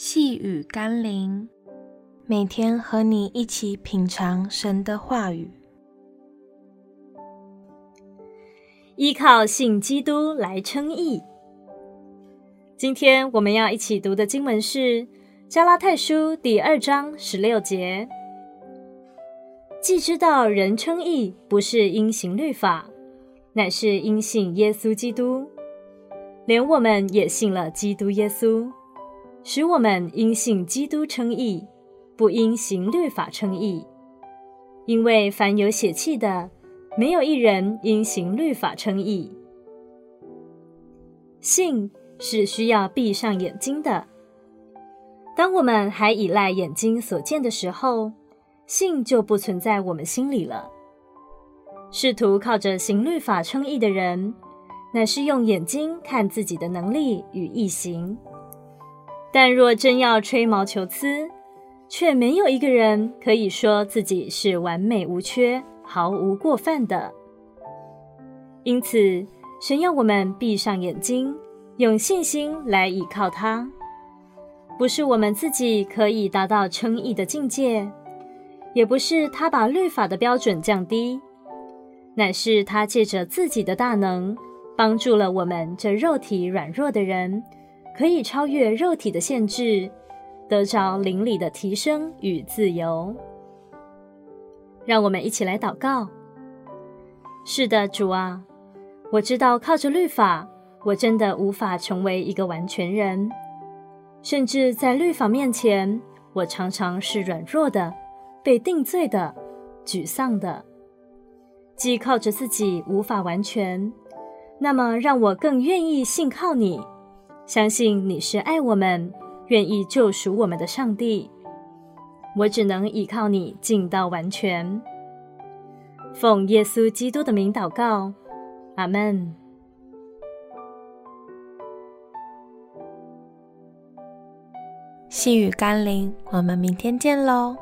细雨甘霖，每天和你一起品尝神的话语，依靠信基督来称义。今天我们要一起读的经文是《加拉太书》第二章十六节。既知道人称义不是因行律法，乃是因信耶稣基督，连我们也信了基督耶稣。使我们因信基督称义，不因行律法称义。因为凡有血气的，没有一人因行律法称义。信是需要闭上眼睛的。当我们还依赖眼睛所见的时候，信就不存在我们心里了。试图靠着行律法称义的人，乃是用眼睛看自己的能力与义行。但若真要吹毛求疵，却没有一个人可以说自己是完美无缺、毫无过犯的。因此，神要我们闭上眼睛，用信心来倚靠他。不是我们自己可以达到称义的境界，也不是他把律法的标准降低，乃是他借着自己的大能，帮助了我们这肉体软弱的人。可以超越肉体的限制，得着灵里的提升与自由。让我们一起来祷告。是的，主啊，我知道靠着律法，我真的无法成为一个完全人，甚至在律法面前，我常常是软弱的、被定罪的、沮丧的。既靠着自己无法完全，那么让我更愿意信靠你。相信你是爱我们、愿意救赎我们的上帝，我只能依靠你尽到完全。奉耶稣基督的名祷告，阿门。细雨甘霖，我们明天见喽。